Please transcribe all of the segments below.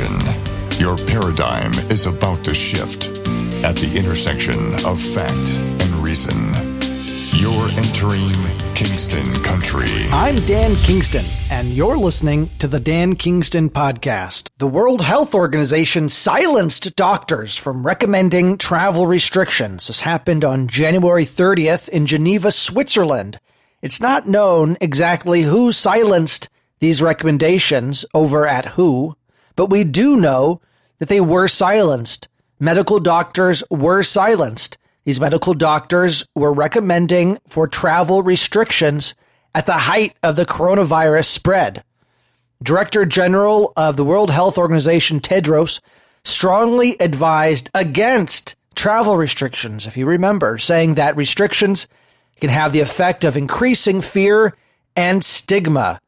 Attention. Your paradigm is about to shift at the intersection of fact and reason. You're entering Kingston Country. I'm Dan Kingston, and you're listening to the Dan Kingston Podcast. The World Health Organization silenced doctors from recommending travel restrictions. This happened on January 30th in Geneva, Switzerland. It's not known exactly who silenced these recommendations over at WHO, but we do know that they were silenced. Medical doctors were silenced. These medical doctors were recommending for travel restrictions at the height of the coronavirus spread. Director General of the World Health Organization, Tedros, strongly advised against travel restrictions, if you remember, saying that restrictions can have the effect of increasing fear and stigma.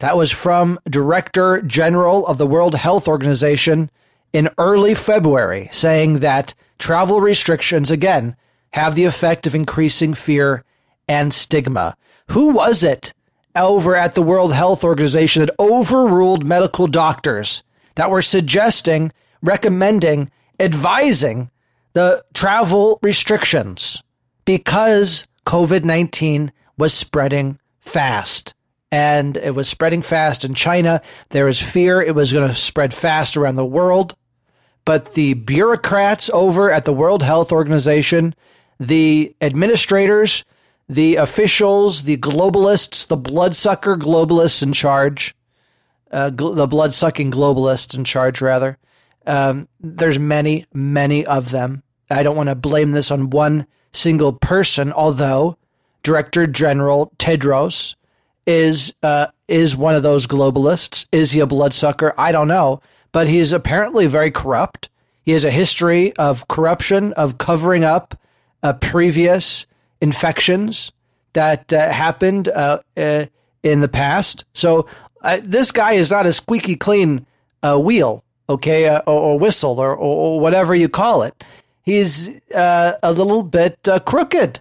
That was from Director General of the World Health Organization in early February, saying that travel restrictions, again, have the effect of increasing fear and stigma. Who was it over at the World Health Organization that overruled medical doctors that were suggesting, recommending, advising the travel restrictions because COVID 19 was spreading fast? And it was spreading fast in China. There was fear it was going to spread fast around the world. But the bureaucrats over at the World Health Organization, the administrators, the officials, the globalists, the bloodsucker globalists in charge, uh, gl- the bloodsucking globalists in charge, rather. Um, there's many, many of them. I don't want to blame this on one single person, although Director General Tedros is uh, is one of those globalists. Is he a bloodsucker? I don't know, but he's apparently very corrupt. He has a history of corruption, of covering up uh, previous infections that uh, happened uh, uh, in the past. So uh, this guy is not a squeaky clean wheel, okay, or, or, whistle, or, or, whatever you call it. He's a little bit crooked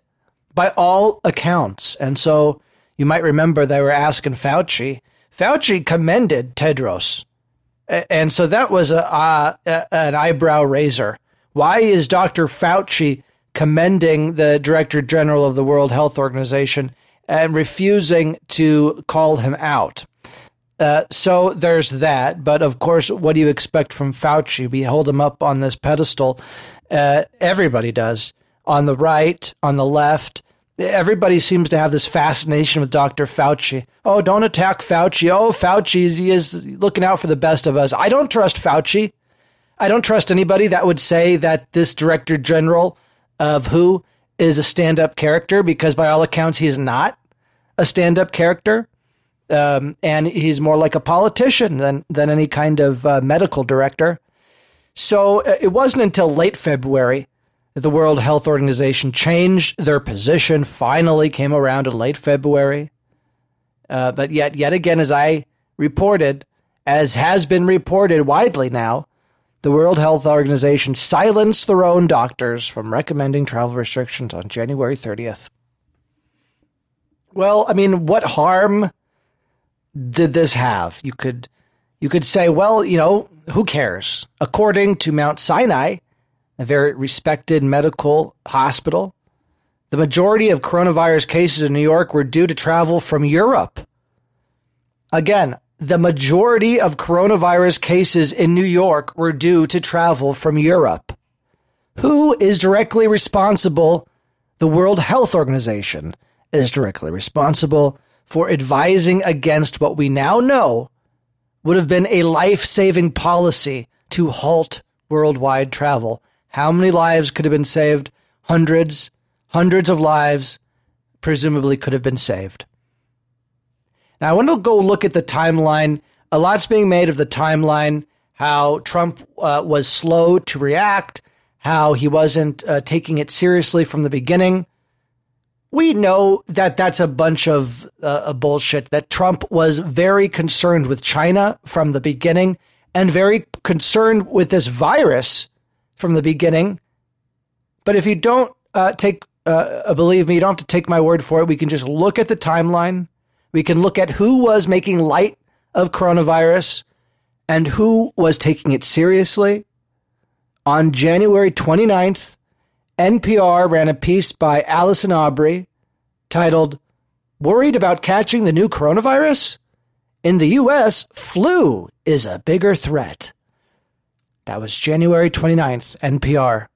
by all accounts, and so you might remember they were asking Fauci. Fauci commended Tedros. And so that was a, an eyebrow raiser. Why is Dr. Fauci commending the Director General of the World Health Organization and refusing to call him out? Uh, so there's that. But of course, what do you expect from Fauci? We hold him up on this pedestal. Uh, everybody does. On the right, on the left, everybody seems to have this fascination with Dr. Fauci. Oh, don't attack Fauci. Oh, Fauci, he is looking out for the best of us. I don't trust Fauci. I don't trust anybody that would say that this director general of WHO is a stand up character because, by all accounts, he is not a stand up character. Um, and he's more like a politician than, than any kind of uh, medical director. So uh, it wasn't until late February the World Health Organization changed their position, finally came around in late February. Uh, but yet, yet again, as I reported, as has been reported widely now, the World Health Organization silenced their own doctors from recommending travel restrictions on January 30th. Well, I mean, what harm did this have? You could you could say, well, you know, who cares? According to Mount Sinai, a very respected medical hospital. The majority of coronavirus cases in New York were due to travel from Europe. Again, the majority of coronavirus cases in New York were due to travel from Europe. Who is directly responsible? The World Health Organization is directly responsible for advising against what we now know would have been a life saving policy to halt worldwide travel how many lives could have been saved? Hundreds, hundreds of lives presumably could have been saved. Now, I want to go look at the timeline. A lot's being made of the timeline, how Trump uh, was slow to react, how he wasn't uh, taking it seriously from the beginning. We know that that's a bunch of uh, bullshit, that Trump was very concerned with China from the beginning and very concerned with this virus from the beginning. But if you don't uh, take, uh, believe me, you don't have to take my word for it. We can just look at the timeline. We can look at who was making light of coronavirus and who was taking it seriously. On January 29th, NPR ran a piece by Allison Aubrey titled, Worried about catching the new coronavirus? In the US, flu is a bigger threat. That was January 29th, NPR.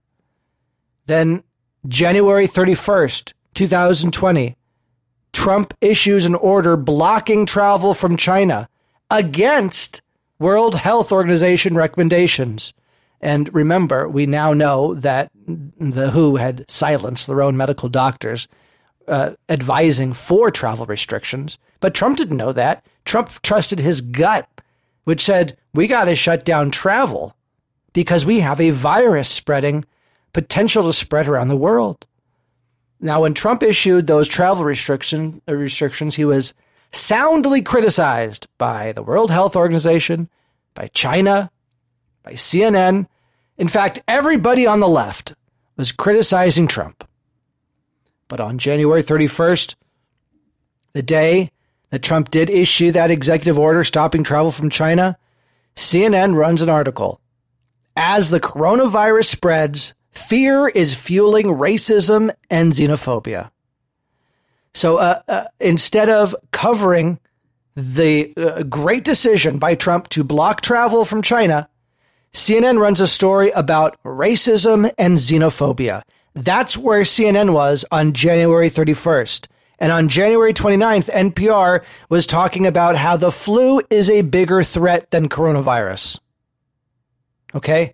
Then, January 31st, 2020, Trump issues an order blocking travel from China against World Health Organization recommendations. And remember, we now know that the WHO had silenced their own medical doctors uh, advising for travel restrictions. But Trump didn't know that. Trump trusted his gut, which said, we got to shut down travel because we have a virus spreading, potential to spread around the world. Now, when Trump issued those travel restriction, uh, restrictions, he was soundly criticized by the World Health Organization, by China, by CNN. In fact, everybody on the left was criticizing Trump. But on January 31st, the day that Trump did issue that executive order stopping travel from China, CNN runs an article. As the coronavirus spreads, Fear is fueling racism and xenophobia. So uh, uh, instead of covering the uh, great decision by Trump to block travel from China, CNN runs a story about racism and xenophobia. That's where CNN was on January 31st. And on January 29th, NPR was talking about how the flu is a bigger threat than coronavirus. Okay?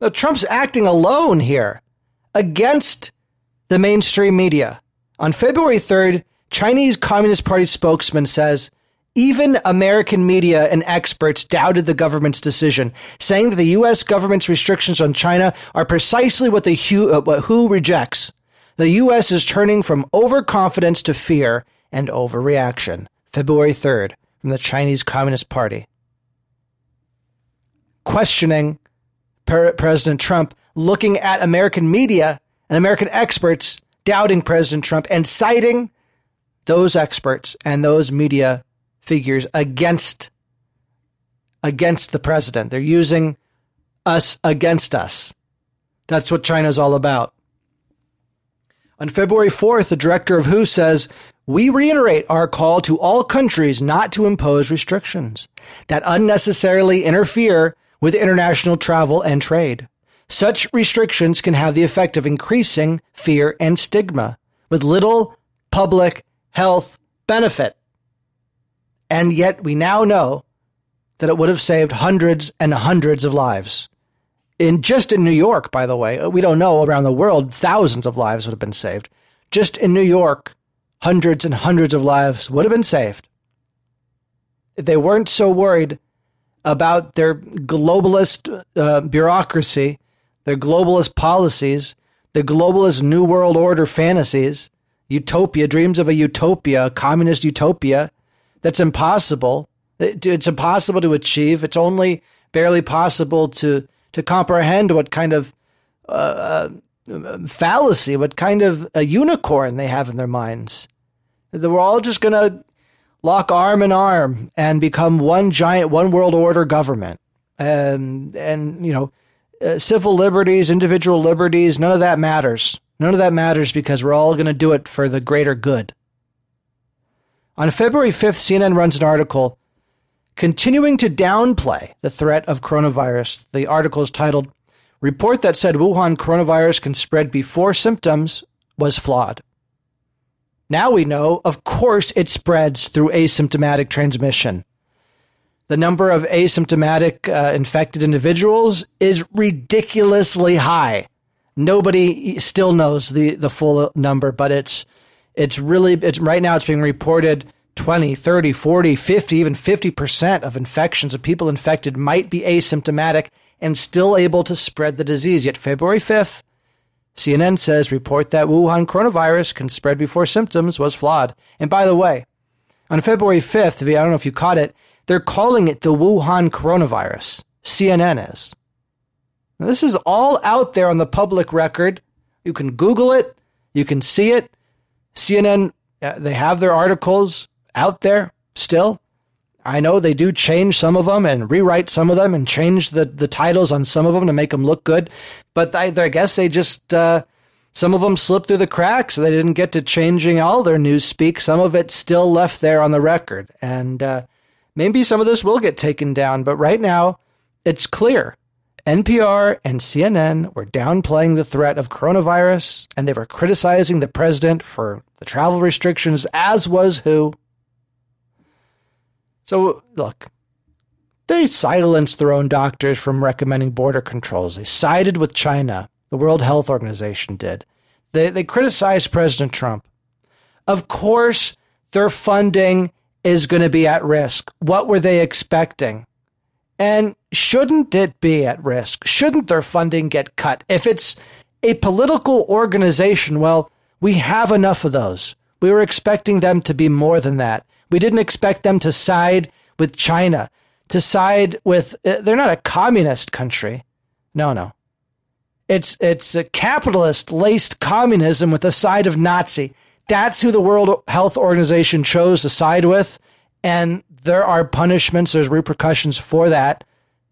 Now, Trump's acting alone here against the mainstream media. On February 3rd, Chinese Communist Party spokesman says even American media and experts doubted the government's decision, saying that the U.S. government's restrictions on China are precisely what the WHO, uh, what WHO rejects. The U.S. is turning from overconfidence to fear and overreaction. February 3rd, from the Chinese Communist Party. Questioning President Trump, looking at American media and American experts doubting President Trump and citing those experts and those media figures against against the president. They're using us against us. That's what China's all about. On February 4th, the director of WHO says, We reiterate our call to all countries not to impose restrictions that unnecessarily interfere with international travel and trade. Such restrictions can have the effect of increasing fear and stigma with little public health benefit. And yet we now know that it would have saved hundreds and hundreds of lives. In just in New York, by the way, we don't know around the world, thousands of lives would have been saved. Just in New York, hundreds and hundreds of lives would have been saved. If they weren't so worried about their globalist uh, bureaucracy, their globalist policies, their globalist New World Order fantasies, utopia, dreams of a utopia, communist utopia that's impossible. It's impossible to achieve. It's only barely possible to to comprehend what kind of uh, uh, fallacy, what kind of a unicorn they have in their minds. That we're all just going to lock arm in arm and become one giant one world order government. And and you know uh, civil liberties individual liberties none of that matters. None of that matters because we're all going to do it for the greater good. On february 5th cnn runs an article continuing to downplay the threat of coronavirus. The article is titled report that said wuhan coronavirus can spread before symptoms was flawed now we know, of course, it spreads through asymptomatic transmission. The number of asymptomatic uh, infected individuals is ridiculously high. Nobody still knows the, the full number, but it's it's really it's right now it's being reported 20, 30, 40, 50, even 50% of infections of people infected might be asymptomatic and still able to spread the disease. Yet February 5th, CNN says report that Wuhan coronavirus can spread before symptoms was flawed. And by the way, on February 5th, I don't know if you caught it, they're calling it the Wuhan coronavirus. CNN is. Now, this is all out there on the public record. You can Google it, you can see it. CNN, uh, they have their articles out there still. I know they do change some of them and rewrite some of them and change the, the titles on some of them to make them look good. But I, I guess they just, uh, some of them slipped through the cracks. They didn't get to changing all their news speak. Some of it still left there on the record. And uh, maybe some of this will get taken down. But right now, it's clear. NPR and CNN were downplaying the threat of coronavirus, and they were criticizing the president for the travel restrictions, as was who? So, look, they silenced their own doctors from recommending border controls. They sided with China. The World Health Organization did. They, they criticized President Trump. Of course, their funding is going to be at risk. What were they expecting? And shouldn't it be at risk? Shouldn't their funding get cut? If it's a political organization, well, we have enough of those. We were expecting them to be more than that. We didn't expect them to side with China, to side with, uh, they're not a communist country. No, no. It's, it's a capitalist laced communism with a side of Nazi. That's who the World Health Organization chose to side with. And there are punishments, there's repercussions for that.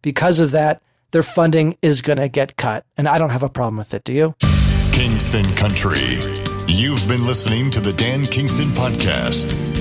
Because of that, their funding is going to get cut. And I don't have a problem with it. Do you? Kingston Country. You've been listening to the Dan Kingston Podcast.